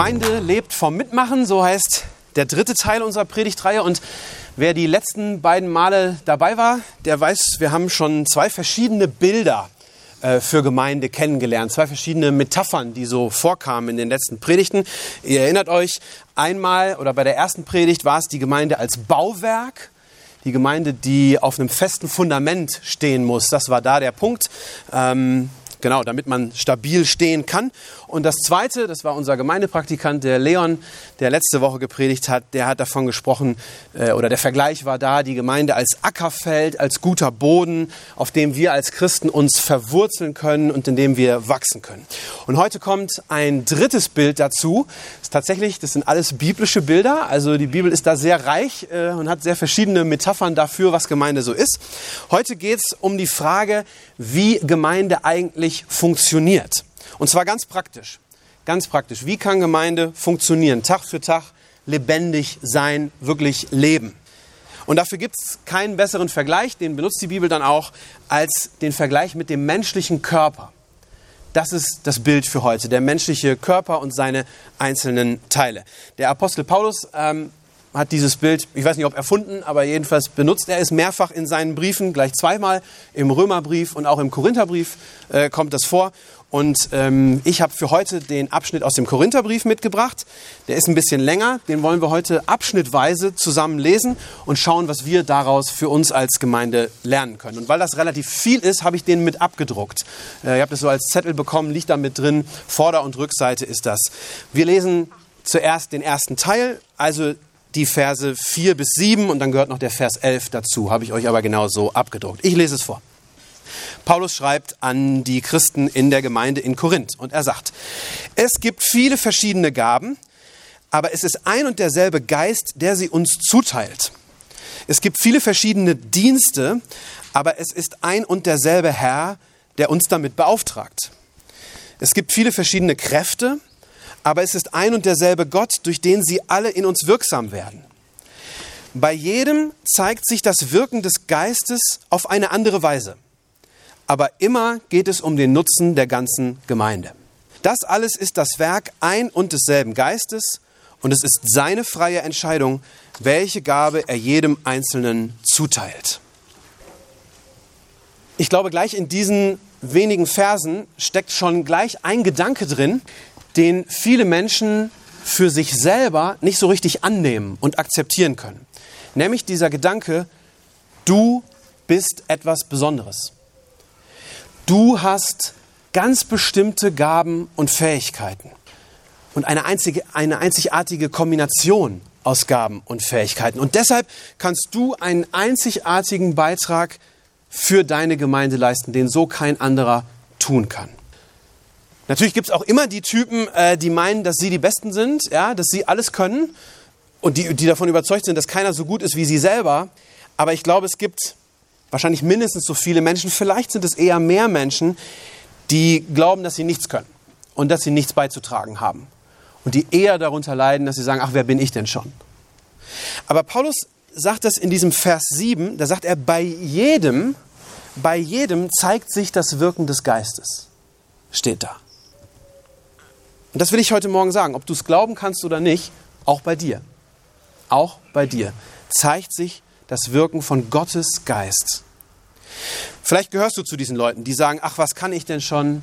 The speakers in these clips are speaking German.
Gemeinde lebt vom Mitmachen, so heißt der dritte Teil unserer Predigtreihe. Und wer die letzten beiden Male dabei war, der weiß, wir haben schon zwei verschiedene Bilder äh, für Gemeinde kennengelernt. Zwei verschiedene Metaphern, die so vorkamen in den letzten Predigten. Ihr erinnert euch, einmal oder bei der ersten Predigt war es die Gemeinde als Bauwerk. Die Gemeinde, die auf einem festen Fundament stehen muss. Das war da der Punkt. Ähm, Genau, damit man stabil stehen kann. Und das Zweite, das war unser Gemeindepraktikant, der Leon, der letzte Woche gepredigt hat, der hat davon gesprochen, äh, oder der Vergleich war da, die Gemeinde als Ackerfeld, als guter Boden, auf dem wir als Christen uns verwurzeln können und in dem wir wachsen können. Und heute kommt ein drittes Bild dazu. Das ist tatsächlich, das sind alles biblische Bilder. Also die Bibel ist da sehr reich äh, und hat sehr verschiedene Metaphern dafür, was Gemeinde so ist. Heute geht es um die Frage, wie Gemeinde eigentlich funktioniert. Und zwar ganz praktisch. Ganz praktisch. Wie kann Gemeinde funktionieren? Tag für Tag lebendig sein, wirklich leben. Und dafür gibt es keinen besseren Vergleich, den benutzt die Bibel dann auch, als den Vergleich mit dem menschlichen Körper. Das ist das Bild für heute, der menschliche Körper und seine einzelnen Teile. Der Apostel Paulus ähm, hat dieses Bild, ich weiß nicht, ob erfunden, aber jedenfalls benutzt er es mehrfach in seinen Briefen, gleich zweimal im Römerbrief und auch im Korintherbrief äh, kommt das vor. Und ähm, ich habe für heute den Abschnitt aus dem Korintherbrief mitgebracht. Der ist ein bisschen länger, den wollen wir heute abschnittweise zusammen lesen und schauen, was wir daraus für uns als Gemeinde lernen können. Und weil das relativ viel ist, habe ich den mit abgedruckt. Äh, ihr habt es so als Zettel bekommen, liegt da mit drin. Vorder- und Rückseite ist das. Wir lesen zuerst den ersten Teil, also die Verse 4 bis 7 und dann gehört noch der Vers 11 dazu, habe ich euch aber genau so abgedruckt. Ich lese es vor. Paulus schreibt an die Christen in der Gemeinde in Korinth und er sagt, es gibt viele verschiedene Gaben, aber es ist ein und derselbe Geist, der sie uns zuteilt. Es gibt viele verschiedene Dienste, aber es ist ein und derselbe Herr, der uns damit beauftragt. Es gibt viele verschiedene Kräfte, aber es ist ein und derselbe Gott, durch den sie alle in uns wirksam werden. Bei jedem zeigt sich das Wirken des Geistes auf eine andere Weise. Aber immer geht es um den Nutzen der ganzen Gemeinde. Das alles ist das Werk ein und desselben Geistes und es ist seine freie Entscheidung, welche Gabe er jedem Einzelnen zuteilt. Ich glaube, gleich in diesen wenigen Versen steckt schon gleich ein Gedanke drin, den viele Menschen für sich selber nicht so richtig annehmen und akzeptieren können. Nämlich dieser Gedanke, du bist etwas Besonderes. Du hast ganz bestimmte Gaben und Fähigkeiten und eine, einzige, eine einzigartige Kombination aus Gaben und Fähigkeiten. Und deshalb kannst du einen einzigartigen Beitrag für deine Gemeinde leisten, den so kein anderer tun kann. Natürlich gibt es auch immer die Typen, äh, die meinen, dass sie die Besten sind, ja, dass sie alles können und die, die davon überzeugt sind, dass keiner so gut ist wie sie selber. Aber ich glaube, es gibt wahrscheinlich mindestens so viele Menschen, vielleicht sind es eher mehr Menschen, die glauben, dass sie nichts können und dass sie nichts beizutragen haben. Und die eher darunter leiden, dass sie sagen, ach, wer bin ich denn schon? Aber Paulus sagt das in diesem Vers 7, da sagt er, bei jedem, bei jedem zeigt sich das Wirken des Geistes. Steht da. Und das will ich heute Morgen sagen, ob du es glauben kannst oder nicht, auch bei dir. Auch bei dir zeigt sich das Wirken von Gottes Geist. Vielleicht gehörst du zu diesen Leuten, die sagen, ach, was kann ich denn schon?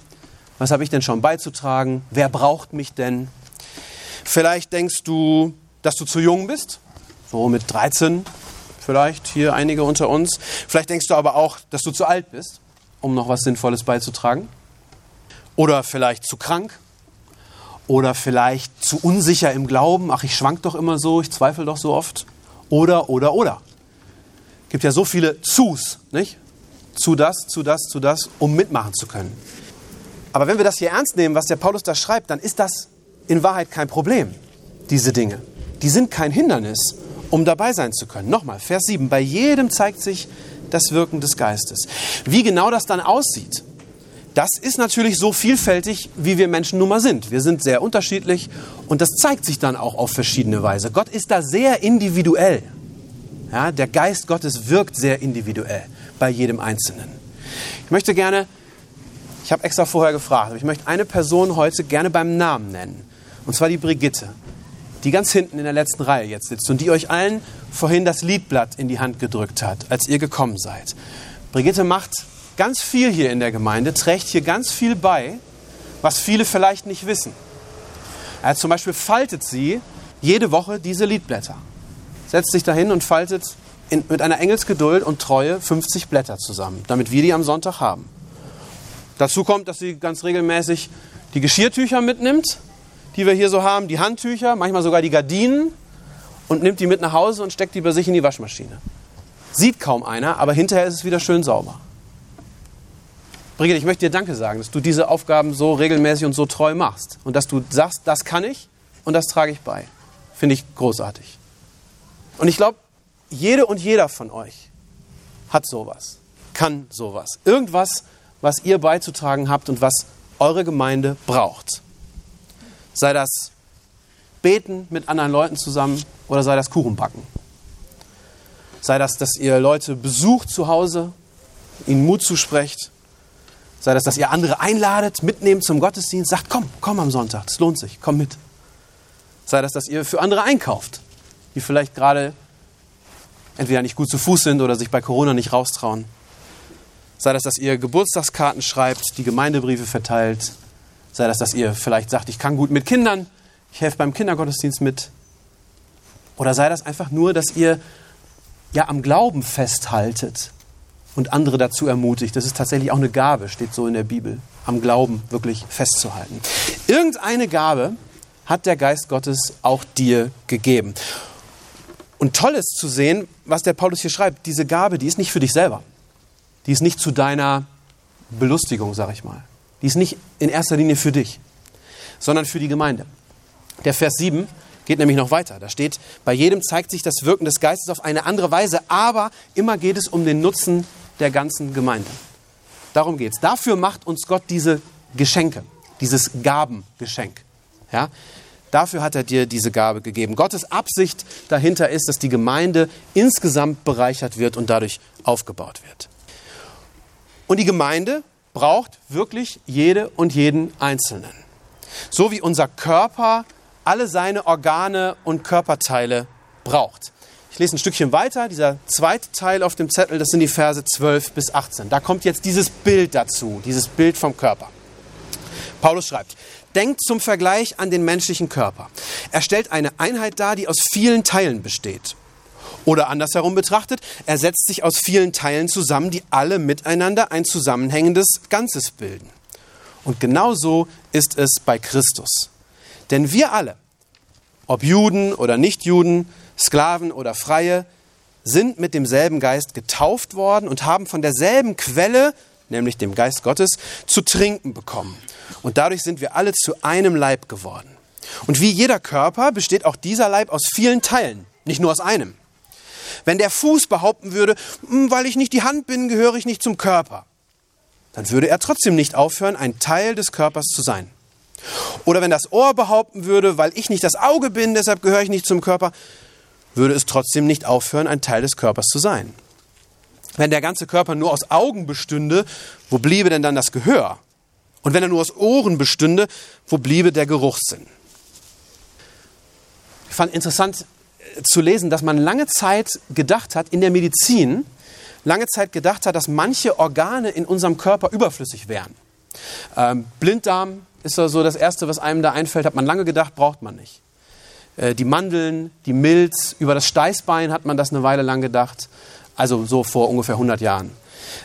Was habe ich denn schon beizutragen? Wer braucht mich denn? Vielleicht denkst du, dass du zu jung bist, so mit 13 vielleicht, hier einige unter uns. Vielleicht denkst du aber auch, dass du zu alt bist, um noch was Sinnvolles beizutragen. Oder vielleicht zu krank oder vielleicht zu unsicher im Glauben, ach, ich schwank doch immer so, ich zweifle doch so oft. Oder, oder, oder. Es gibt ja so viele Zus, nicht? Zu das, zu das, zu das, um mitmachen zu können. Aber wenn wir das hier ernst nehmen, was der Paulus da schreibt, dann ist das in Wahrheit kein Problem. diese Dinge. Die sind kein Hindernis, um dabei sein zu können. Nochmal, Vers 7. Bei jedem zeigt sich das Wirken des Geistes. Wie genau das dann aussieht, das ist natürlich so vielfältig, wie wir Menschen nun mal sind. Wir sind sehr unterschiedlich und das zeigt sich dann auch auf verschiedene Weise. Gott ist da sehr individuell. Ja, der Geist Gottes wirkt sehr individuell bei jedem Einzelnen. Ich möchte gerne, ich habe extra vorher gefragt, aber ich möchte eine Person heute gerne beim Namen nennen. Und zwar die Brigitte, die ganz hinten in der letzten Reihe jetzt sitzt und die euch allen vorhin das Liedblatt in die Hand gedrückt hat, als ihr gekommen seid. Brigitte macht ganz viel hier in der Gemeinde, trägt hier ganz viel bei, was viele vielleicht nicht wissen. Er zum Beispiel faltet sie jede Woche diese Liedblätter. Setzt sich dahin und faltet in, mit einer Engelsgeduld und Treue 50 Blätter zusammen, damit wir die am Sonntag haben. Dazu kommt, dass sie ganz regelmäßig die Geschirrtücher mitnimmt, die wir hier so haben, die Handtücher, manchmal sogar die Gardinen und nimmt die mit nach Hause und steckt die bei sich in die Waschmaschine. Sieht kaum einer, aber hinterher ist es wieder schön sauber. Brigitte, ich möchte dir Danke sagen, dass du diese Aufgaben so regelmäßig und so treu machst. Und dass du sagst, das kann ich und das trage ich bei. Finde ich großartig. Und ich glaube, jede und jeder von euch hat sowas, kann sowas. Irgendwas, was ihr beizutragen habt und was eure Gemeinde braucht. Sei das Beten mit anderen Leuten zusammen oder sei das Kuchenbacken. Sei das, dass ihr Leute besucht zu Hause, ihnen Mut zusprecht Sei das, dass ihr andere einladet, mitnehmt zum Gottesdienst, sagt, komm, komm am Sonntag, es lohnt sich, komm mit. Sei das, dass ihr für andere einkauft, die vielleicht gerade entweder nicht gut zu Fuß sind oder sich bei Corona nicht raustrauen. Sei das, dass ihr Geburtstagskarten schreibt, die Gemeindebriefe verteilt. Sei das, dass ihr vielleicht sagt, ich kann gut mit Kindern, ich helfe beim Kindergottesdienst mit. Oder sei das einfach nur, dass ihr ja am Glauben festhaltet und andere dazu ermutigt. Das ist tatsächlich auch eine Gabe, steht so in der Bibel, am Glauben wirklich festzuhalten. Irgendeine Gabe hat der Geist Gottes auch dir gegeben. Und toll ist zu sehen, was der Paulus hier schreibt. Diese Gabe, die ist nicht für dich selber. Die ist nicht zu deiner Belustigung, sag ich mal. Die ist nicht in erster Linie für dich, sondern für die Gemeinde. Der Vers 7 geht nämlich noch weiter. Da steht, bei jedem zeigt sich das Wirken des Geistes auf eine andere Weise, aber immer geht es um den Nutzen der ganzen Gemeinde. Darum geht es. Dafür macht uns Gott diese Geschenke, dieses Gabengeschenk. Ja? Dafür hat er dir diese Gabe gegeben. Gottes Absicht dahinter ist, dass die Gemeinde insgesamt bereichert wird und dadurch aufgebaut wird. Und die Gemeinde braucht wirklich jede und jeden Einzelnen. So wie unser Körper alle seine Organe und Körperteile braucht. Ich lese ein Stückchen weiter, dieser zweite Teil auf dem Zettel, das sind die Verse 12 bis 18. Da kommt jetzt dieses Bild dazu, dieses Bild vom Körper. Paulus schreibt, denkt zum Vergleich an den menschlichen Körper. Er stellt eine Einheit dar, die aus vielen Teilen besteht. Oder andersherum betrachtet, er setzt sich aus vielen Teilen zusammen, die alle miteinander ein zusammenhängendes Ganzes bilden. Und genau so ist es bei Christus. Denn wir alle, ob Juden oder Nichtjuden, Sklaven oder Freie, sind mit demselben Geist getauft worden und haben von derselben Quelle, nämlich dem Geist Gottes, zu trinken bekommen. Und dadurch sind wir alle zu einem Leib geworden. Und wie jeder Körper besteht auch dieser Leib aus vielen Teilen, nicht nur aus einem. Wenn der Fuß behaupten würde, hm, weil ich nicht die Hand bin, gehöre ich nicht zum Körper, dann würde er trotzdem nicht aufhören, ein Teil des Körpers zu sein. Oder wenn das Ohr behaupten würde, weil ich nicht das Auge bin, deshalb gehöre ich nicht zum Körper, würde es trotzdem nicht aufhören, ein Teil des Körpers zu sein. Wenn der ganze Körper nur aus Augen bestünde, wo bliebe denn dann das Gehör? Und wenn er nur aus Ohren bestünde, wo bliebe der Geruchssinn? Ich fand interessant äh, zu lesen, dass man lange Zeit gedacht hat, in der Medizin, lange Zeit gedacht hat, dass manche Organe in unserem Körper überflüssig wären. Ähm, Blinddarm ist so das Erste, was einem da einfällt, hat man lange gedacht, braucht man nicht. Äh, die Mandeln, die Milz, über das Steißbein hat man das eine Weile lang gedacht, also so vor ungefähr 100 Jahren.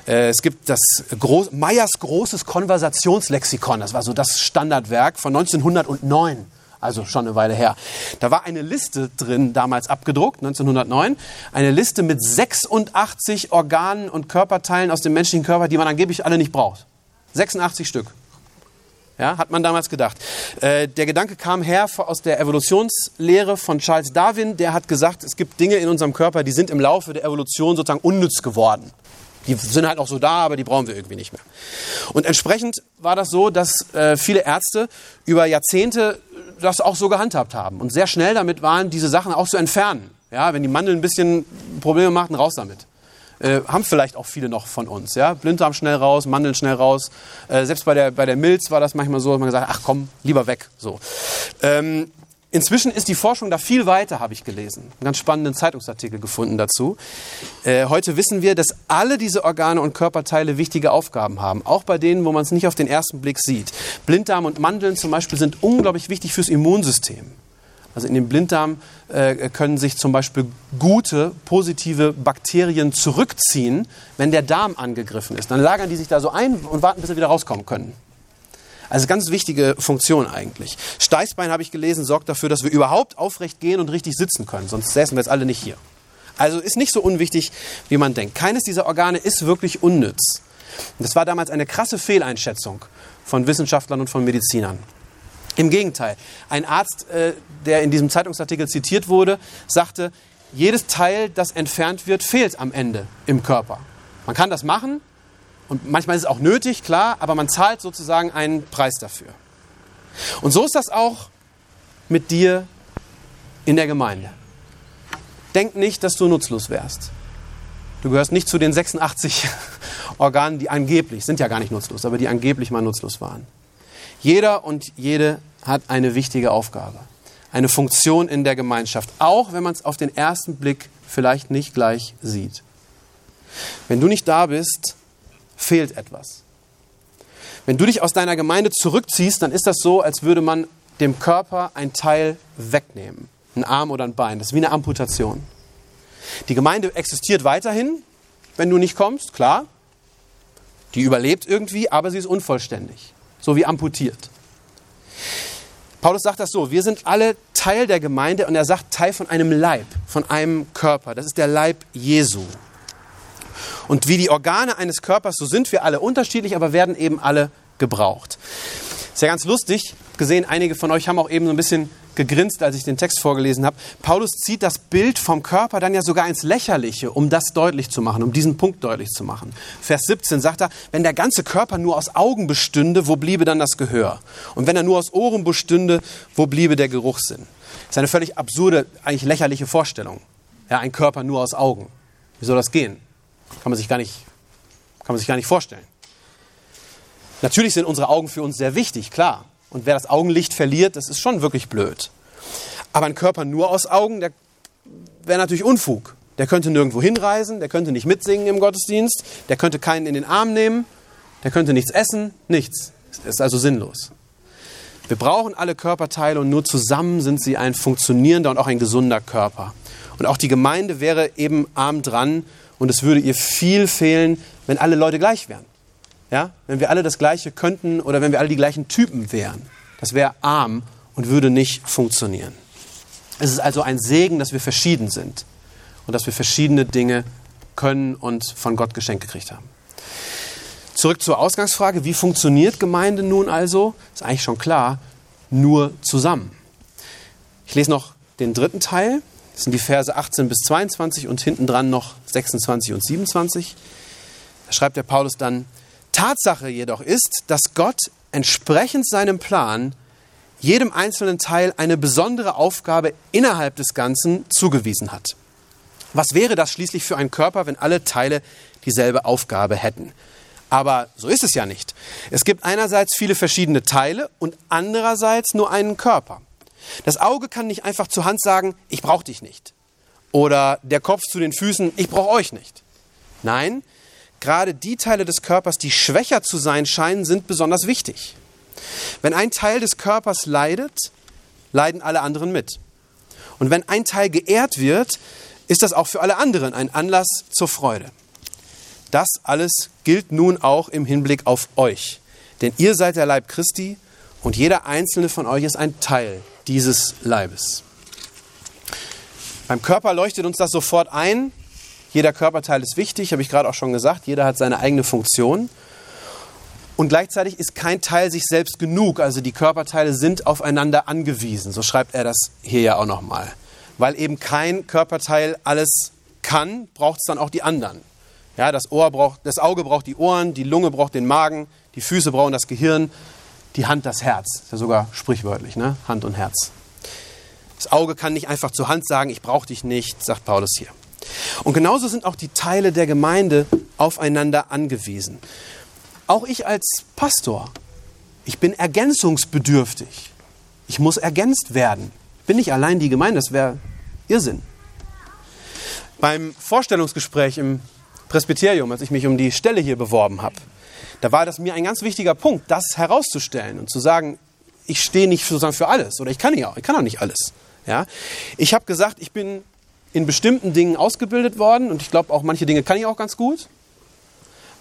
Äh, es gibt das Groß Meyers großes Konversationslexikon, das war so das Standardwerk von 1909 also schon eine Weile her. Da war eine Liste drin, damals abgedruckt, 1909, eine Liste mit 86 Organen und Körperteilen aus dem menschlichen Körper, die man angeblich alle nicht braucht. 86 Stück. Ja, hat man damals gedacht. Äh, der Gedanke kam her aus der Evolutionslehre von Charles Darwin. Der hat gesagt, es gibt Dinge in unserem Körper, die sind im Laufe der Evolution sozusagen unnütz geworden. Die sind halt auch so da, aber die brauchen wir irgendwie nicht mehr. Und entsprechend war das so, dass äh, viele Ärzte über Jahrzehnte das auch so gehandhabt haben und sehr schnell damit waren, diese Sachen auch zu entfernen. Ja, wenn die Mandel ein bisschen Probleme machten, raus damit. Äh, haben vielleicht auch viele noch von uns. Ja? Blinddarm schnell raus, Mandeln schnell raus. Äh, selbst bei der, bei der Milz war das manchmal so, dass man gesagt hat, ach komm, lieber weg. So. Ähm, Inzwischen ist die Forschung da viel weiter, habe ich gelesen. Einen ganz spannenden Zeitungsartikel gefunden dazu. Äh, heute wissen wir, dass alle diese Organe und Körperteile wichtige Aufgaben haben, auch bei denen, wo man es nicht auf den ersten Blick sieht. Blinddarm und Mandeln zum Beispiel sind unglaublich wichtig fürs Immunsystem. Also in dem Blinddarm äh, können sich zum Beispiel gute, positive Bakterien zurückziehen, wenn der Darm angegriffen ist. Dann lagern die sich da so ein und warten, bis sie wieder rauskommen können. Also ganz wichtige Funktion eigentlich. Steißbein, habe ich gelesen, sorgt dafür, dass wir überhaupt aufrecht gehen und richtig sitzen können. Sonst säßen wir jetzt alle nicht hier. Also ist nicht so unwichtig, wie man denkt. Keines dieser Organe ist wirklich unnütz. Das war damals eine krasse Fehleinschätzung von Wissenschaftlern und von Medizinern. Im Gegenteil, ein Arzt, äh, der in diesem Zeitungsartikel zitiert wurde, sagte, jedes Teil, das entfernt wird, fehlt am Ende im Körper. Man kann das machen, und manchmal ist es auch nötig, klar, aber man zahlt sozusagen einen Preis dafür. Und so ist das auch mit dir in der Gemeinde. Denk nicht, dass du nutzlos wärst. Du gehörst nicht zu den 86 Organen, die angeblich, sind ja gar nicht nutzlos, aber die angeblich mal nutzlos waren. Jeder und jede hat eine wichtige Aufgabe, eine Funktion in der Gemeinschaft, auch wenn man es auf den ersten Blick vielleicht nicht gleich sieht. Wenn du nicht da bist, fehlt etwas. Wenn du dich aus deiner Gemeinde zurückziehst, dann ist das so, als würde man dem Körper ein Teil wegnehmen. Ein Arm oder ein Bein. Das ist wie eine Amputation. Die Gemeinde existiert weiterhin, wenn du nicht kommst, klar. Die überlebt irgendwie, aber sie ist unvollständig. So wie amputiert. Paulus sagt das so, wir sind alle Teil der Gemeinde und er sagt Teil von einem Leib, von einem Körper. Das ist der Leib Jesu. Und wie die Organe eines Körpers, so sind wir alle unterschiedlich, aber werden eben alle gebraucht. Ist ja ganz lustig gesehen, einige von euch haben auch eben so ein bisschen gegrinst, als ich den Text vorgelesen habe. Paulus zieht das Bild vom Körper dann ja sogar ins Lächerliche, um das deutlich zu machen, um diesen Punkt deutlich zu machen. Vers 17 sagt er, wenn der ganze Körper nur aus Augen bestünde, wo bliebe dann das Gehör? Und wenn er nur aus Ohren bestünde, wo bliebe der Geruchssinn? Das ist eine völlig absurde, eigentlich lächerliche Vorstellung. Ja, ein Körper nur aus Augen. Wie soll das gehen? Kann man sich gar nicht, kann man sich gar nicht vorstellen. Natürlich sind unsere Augen für uns sehr wichtig, klar. Und wer das Augenlicht verliert, das ist schon wirklich blöd. Aber ein Körper nur aus Augen, der wäre natürlich Unfug. Der könnte nirgendwo hinreisen, der könnte nicht mitsingen im Gottesdienst, der könnte keinen in den Arm nehmen, der könnte nichts essen, nichts. Das ist also sinnlos. Wir brauchen alle Körperteile und nur zusammen sind sie ein funktionierender und auch ein gesunder Körper. Und auch die Gemeinde wäre eben arm dran, und es würde ihr viel fehlen, wenn alle Leute gleich wären. Ja? Wenn wir alle das Gleiche könnten oder wenn wir alle die gleichen Typen wären. Das wäre arm und würde nicht funktionieren. Es ist also ein Segen, dass wir verschieden sind und dass wir verschiedene Dinge können und von Gott geschenkt gekriegt haben. Zurück zur Ausgangsfrage, wie funktioniert Gemeinde nun also? Ist eigentlich schon klar, nur zusammen. Ich lese noch den dritten Teil. Das sind die Verse 18 bis 22 und hinten dran noch 26 und 27. Da schreibt der Paulus dann, Tatsache jedoch ist, dass Gott entsprechend seinem Plan jedem einzelnen Teil eine besondere Aufgabe innerhalb des Ganzen zugewiesen hat. Was wäre das schließlich für ein Körper, wenn alle Teile dieselbe Aufgabe hätten? Aber so ist es ja nicht. Es gibt einerseits viele verschiedene Teile und andererseits nur einen Körper. Das Auge kann nicht einfach zur Hand sagen, ich brauche dich nicht. Oder der Kopf zu den Füßen, ich brauche euch nicht. Nein, gerade die Teile des Körpers, die schwächer zu sein scheinen, sind besonders wichtig. Wenn ein Teil des Körpers leidet, leiden alle anderen mit. Und wenn ein Teil geehrt wird, ist das auch für alle anderen ein Anlass zur Freude. Das alles gilt nun auch im Hinblick auf euch. Denn ihr seid der Leib Christi und jeder einzelne von euch ist ein Teil dieses Leibes. Beim Körper leuchtet uns das sofort ein. Jeder Körperteil ist wichtig, habe ich gerade auch schon gesagt. Jeder hat seine eigene Funktion. Und gleichzeitig ist kein Teil sich selbst genug. Also die Körperteile sind aufeinander angewiesen. So schreibt er das hier ja auch nochmal. Weil eben kein Körperteil alles kann, braucht es dann auch die anderen. Ja, das, Ohr braucht, das Auge braucht die Ohren, die Lunge braucht den Magen, die Füße brauchen das Gehirn, die Hand das Herz. Das ist ja sogar sprichwörtlich, ne? Hand und Herz. Das Auge kann nicht einfach zur Hand sagen, ich brauche dich nicht, sagt Paulus hier. Und genauso sind auch die Teile der Gemeinde aufeinander angewiesen. Auch ich als Pastor, ich bin ergänzungsbedürftig. Ich muss ergänzt werden. Bin nicht allein die Gemeinde, das wäre Irrsinn. Beim Vorstellungsgespräch im Presbyterium, als ich mich um die Stelle hier beworben habe, da war das mir ein ganz wichtiger Punkt, das herauszustellen und zu sagen, ich stehe nicht sozusagen für alles oder ich kann ja, ich kann auch nicht alles. Ja? Ich habe gesagt, ich bin in bestimmten Dingen ausgebildet worden und ich glaube auch manche Dinge kann ich auch ganz gut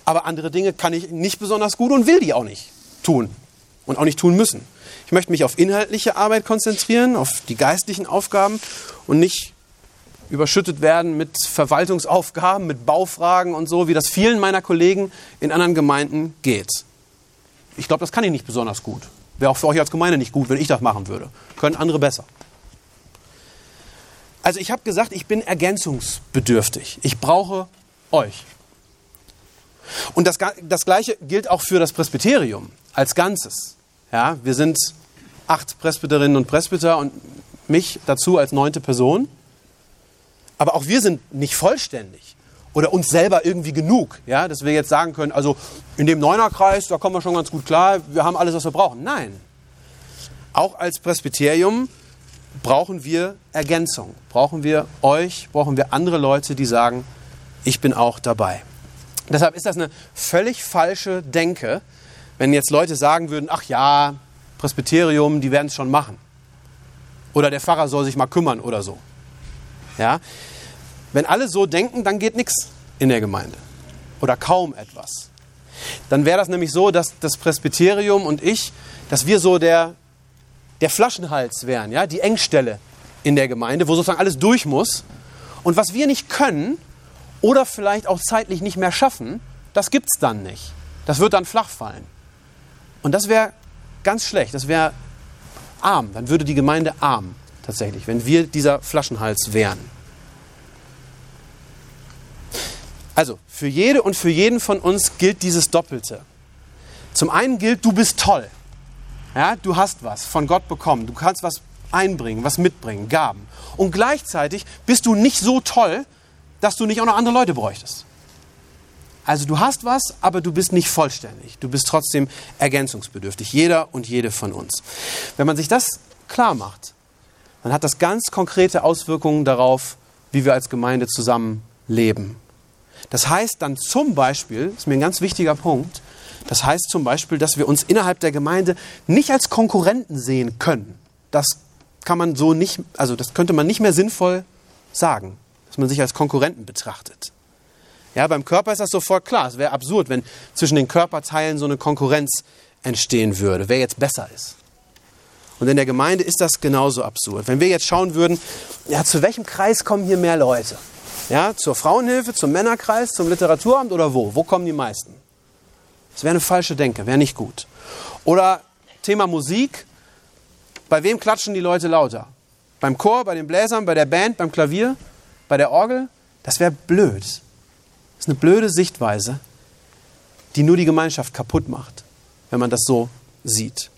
aber andere Dinge kann ich nicht besonders gut und will die auch nicht tun und auch nicht tun müssen. Ich möchte mich auf inhaltliche Arbeit konzentrieren, auf die geistlichen Aufgaben und nicht überschüttet werden mit Verwaltungsaufgaben, mit Baufragen und so, wie das vielen meiner Kollegen in anderen Gemeinden geht. Ich glaube, das kann ich nicht besonders gut. Wäre auch für euch als Gemeinde nicht gut, wenn ich das machen würde. Können andere besser. Also ich habe gesagt, ich bin ergänzungsbedürftig. Ich brauche euch. Und das, das Gleiche gilt auch für das Presbyterium als Ganzes. Ja, wir sind acht Presbyterinnen und Presbyter und mich dazu als neunte Person. Aber auch wir sind nicht vollständig oder uns selber irgendwie genug, ja, dass wir jetzt sagen können, also in dem Neunerkreis, da kommen wir schon ganz gut klar, wir haben alles, was wir brauchen. Nein. Auch als Presbyterium brauchen wir Ergänzung, brauchen wir euch, brauchen wir andere Leute, die sagen, ich bin auch dabei. Deshalb ist das eine völlig falsche Denke, wenn jetzt Leute sagen würden, ach ja, Presbyterium, die werden es schon machen. Oder der Pfarrer soll sich mal kümmern oder so. Ja? Wenn alle so denken, dann geht nichts in der Gemeinde. Oder kaum etwas. Dann wäre das nämlich so, dass das Presbyterium und ich, dass wir so der, der Flaschenhals wären, ja? die Engstelle in der Gemeinde, wo sozusagen alles durch muss. Und was wir nicht können, oder vielleicht auch zeitlich nicht mehr schaffen, das gibt es dann nicht. Das wird dann flach fallen. Und das wäre ganz schlecht, das wäre arm, dann würde die Gemeinde arm tatsächlich, wenn wir dieser Flaschenhals wären. Also, für jede und für jeden von uns gilt dieses Doppelte. Zum einen gilt, du bist toll. Ja, du hast was von Gott bekommen. Du kannst was einbringen, was mitbringen, Gaben. Und gleichzeitig bist du nicht so toll, dass du nicht auch noch andere Leute bräuchtest. Also du hast was, aber du bist nicht vollständig. Du bist trotzdem ergänzungsbedürftig. Jeder und jede von uns. Wenn man sich das klar macht, dann hat das ganz konkrete Auswirkungen darauf, wie wir als Gemeinde zusammen leben. Das heißt dann zum Beispiel, das ist mir ein ganz wichtiger Punkt, das heißt zum Beispiel, dass wir uns innerhalb der Gemeinde nicht als Konkurrenten sehen können. Das kann man so nicht, also das könnte man nicht mehr sinnvoll sagen dass man sich als Konkurrenten betrachtet. Ja, beim Körper ist das sofort klar. Es wäre absurd, wenn zwischen den Körperteilen so eine Konkurrenz entstehen würde, wer jetzt besser ist. Und in der Gemeinde ist das genauso absurd. Wenn wir jetzt schauen würden, ja, zu welchem Kreis kommen hier mehr Leute? Ja, zur Frauenhilfe, zum Männerkreis, zum Literaturamt oder wo? Wo kommen die meisten? Das wäre eine falsche Denke, wäre nicht gut. Oder Thema Musik. Bei wem klatschen die Leute lauter? Beim Chor, bei den Bläsern, bei der Band, beim Klavier? bei der Orgel, das wäre blöd. Das ist eine blöde Sichtweise, die nur die Gemeinschaft kaputt macht, wenn man das so sieht.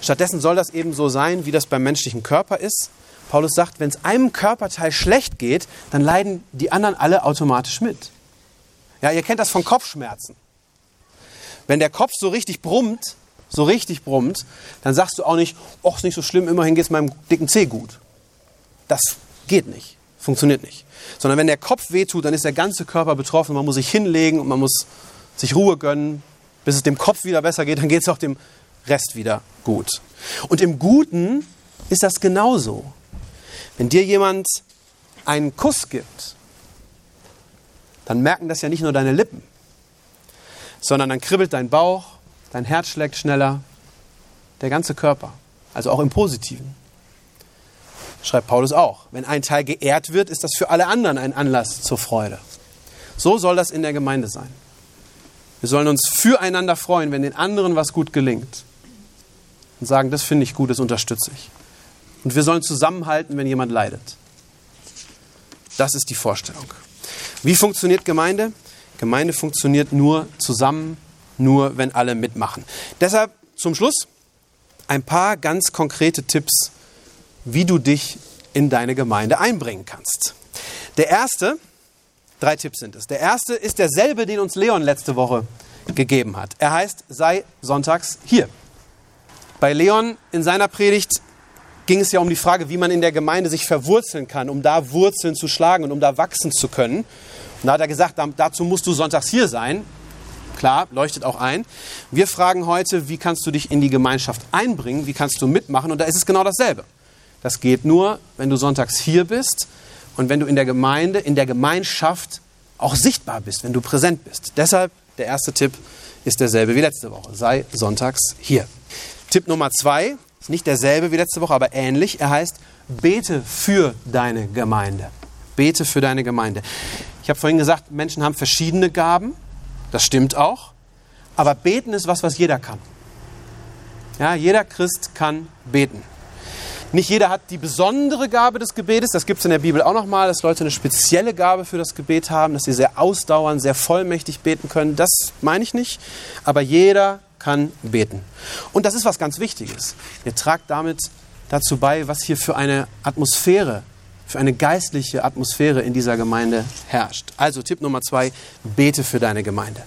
Stattdessen soll das eben so sein, wie das beim menschlichen Körper ist. Paulus sagt, wenn es einem Körperteil schlecht geht, dann leiden die anderen alle automatisch mit. Ja, ihr kennt das von Kopfschmerzen. Wenn der Kopf so richtig brummt, so richtig brummt, dann sagst du auch nicht, ach, ist nicht so schlimm, immerhin geht es meinem dicken Zeh gut. Das Geht nicht. Funktioniert nicht. Sondern wenn der Kopf wehtut, dann ist der ganze Körper betroffen. Man muss sich hinlegen und man muss sich Ruhe gönnen. Bis es dem Kopf wieder besser geht, dann geht es auch dem Rest wieder gut. Und im Guten ist das genauso. Wenn dir jemand einen Kuss gibt, dann merken das ja nicht nur deine Lippen, sondern dann kribbelt dein Bauch, dein Herz schlägt schneller, der ganze Körper. Also auch im Positiven schreibt Paulus auch. Wenn ein Teil geehrt wird, ist das für alle anderen ein Anlass zur Freude. So soll das in der Gemeinde sein. Wir sollen uns füreinander freuen, wenn den anderen was gut gelingt. Und sagen, das finde ich gut, das unterstütze ich. Und wir sollen zusammenhalten, wenn jemand leidet. Das ist die Vorstellung. Wie funktioniert Gemeinde? Gemeinde funktioniert nur zusammen, nur wenn alle mitmachen. Deshalb zum Schluss ein paar ganz konkrete Tipps, wie du dich in deine Gemeinde einbringen kannst. Der erste, drei Tipps sind es. Der erste ist derselbe, den uns Leon letzte Woche gegeben hat. Er heißt, sei sonntags hier. Bei Leon in seiner Predigt ging es ja um die Frage, wie man in der Gemeinde sich verwurzeln kann, um da Wurzeln zu schlagen und um da wachsen zu können. Und da hat er gesagt, dazu musst du sonntags hier sein. Klar, leuchtet auch ein. Wir fragen heute, wie kannst du dich in die Gemeinschaft einbringen, wie kannst du mitmachen? Und da ist es genau dasselbe. Das geht nur, wenn du sonntags hier bist und wenn du in der Gemeinde, in der Gemeinschaft auch sichtbar bist, wenn du präsent bist. Deshalb der erste Tipp ist derselbe wie letzte Woche. Sei sonntags hier. Tipp Nummer zwei ist nicht derselbe wie letzte Woche, aber ähnlich. Er heißt, bete für deine Gemeinde. Bete für deine Gemeinde. Ich habe vorhin gesagt, Menschen haben verschiedene Gaben. Das stimmt auch. Aber beten ist was, was jeder kann. Ja, jeder Christ kann beten. Nicht jeder hat die besondere Gabe des Gebetes. Das gibt es in der Bibel auch nochmal, dass Leute eine spezielle Gabe für das Gebet haben, dass sie sehr ausdauernd, sehr vollmächtig beten können. Das meine ich nicht. Aber jeder kann beten. Und das ist was ganz Wichtiges. Ihr tragt damit dazu bei, was hier für eine Atmosphäre, für eine geistliche Atmosphäre in dieser Gemeinde herrscht. Also Tipp Nummer zwei, bete für deine Gemeinde.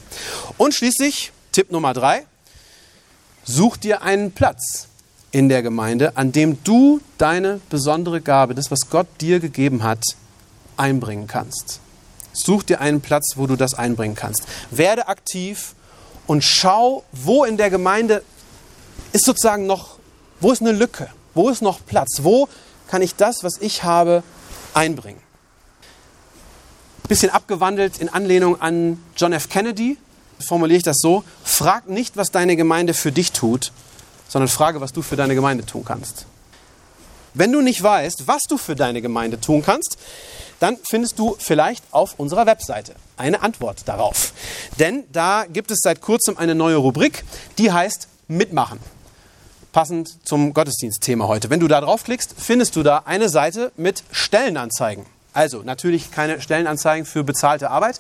Und schließlich Tipp Nummer drei, such dir einen Platz in der Gemeinde, an dem du deine besondere Gabe, das, was Gott dir gegeben hat, einbringen kannst. Such dir einen Platz, wo du das einbringen kannst. Werde aktiv und schau, wo in der Gemeinde ist sozusagen noch, wo ist eine Lücke, wo ist noch Platz, wo kann ich das, was ich habe, einbringen. Bisschen abgewandelt in Anlehnung an John F. Kennedy formuliere ich das so, frag nicht, was deine Gemeinde für dich tut, sondern frage, was du für deine Gemeinde tun kannst. Wenn du nicht weißt, was du für deine Gemeinde tun kannst, dann findest du vielleicht auf unserer Webseite eine Antwort darauf. Denn da gibt es seit kurzem eine neue Rubrik, die heißt Mitmachen. Passend zum Gottesdienstthema heute. Wenn du da draufklickst, findest du da eine Seite mit Stellenanzeigen. Also natürlich keine Stellenanzeigen für bezahlte Arbeit,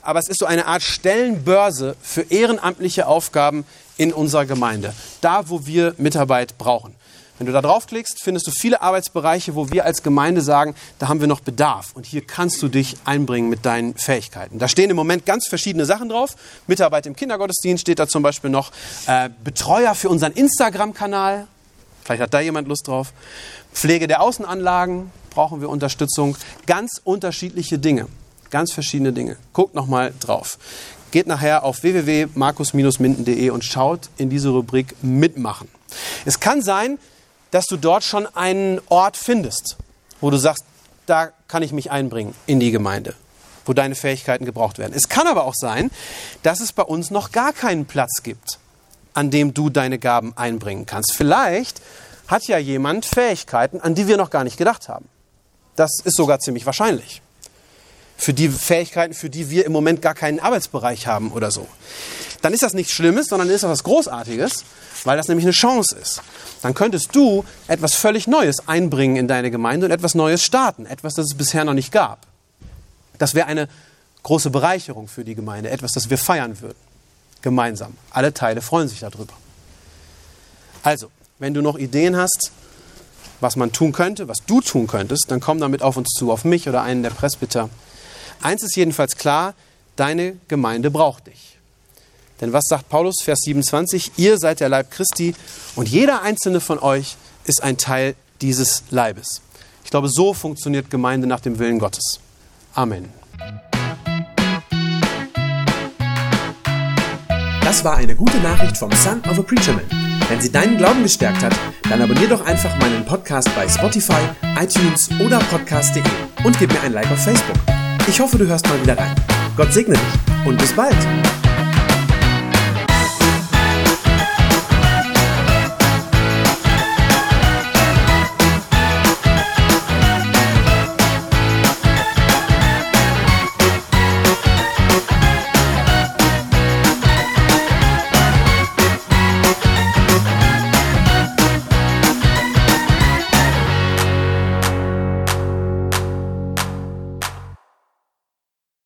aber es ist so eine Art Stellenbörse für ehrenamtliche Aufgaben in unserer Gemeinde, da wo wir Mitarbeit brauchen. Wenn du da draufklickst, findest du viele Arbeitsbereiche, wo wir als Gemeinde sagen, da haben wir noch Bedarf und hier kannst du dich einbringen mit deinen Fähigkeiten. Da stehen im Moment ganz verschiedene Sachen drauf. Mitarbeit im Kindergottesdienst steht da zum Beispiel noch. Äh, Betreuer für unseren Instagram-Kanal. Vielleicht hat da jemand Lust drauf. Pflege der Außenanlagen brauchen wir Unterstützung. Ganz unterschiedliche Dinge. Ganz verschiedene Dinge. Guckt nochmal drauf. Geht nachher auf www.markus-minden.de und schaut in diese Rubrik Mitmachen. Es kann sein, dass du dort schon einen Ort findest, wo du sagst, da kann ich mich einbringen in die Gemeinde, wo deine Fähigkeiten gebraucht werden. Es kann aber auch sein, dass es bei uns noch gar keinen Platz gibt, an dem du deine Gaben einbringen kannst. Vielleicht hat ja jemand Fähigkeiten, an die wir noch gar nicht gedacht haben. Das ist sogar ziemlich wahrscheinlich für die Fähigkeiten, für die wir im Moment gar keinen Arbeitsbereich haben oder so. Dann ist das nichts Schlimmes, sondern ist das was Großartiges, weil das nämlich eine Chance ist. Dann könntest du etwas völlig Neues einbringen in deine Gemeinde und etwas Neues starten, etwas, das es bisher noch nicht gab. Das wäre eine große Bereicherung für die Gemeinde, etwas, das wir feiern würden. Gemeinsam. Alle Teile freuen sich darüber. Also, wenn du noch Ideen hast, was man tun könnte, was du tun könntest, dann komm damit auf uns zu, auf mich oder einen der Presbyter. Eins ist jedenfalls klar, deine Gemeinde braucht dich. Denn was sagt Paulus, Vers 27? Ihr seid der Leib Christi und jeder einzelne von euch ist ein Teil dieses Leibes. Ich glaube, so funktioniert Gemeinde nach dem Willen Gottes. Amen. Das war eine gute Nachricht vom Son of a Preacher Man. Wenn sie deinen Glauben gestärkt hat, dann abonnier doch einfach meinen Podcast bei Spotify, iTunes oder podcast.de und gib mir ein Like auf Facebook. Ich hoffe, du hörst mal wieder rein. Gott segne dich und bis bald.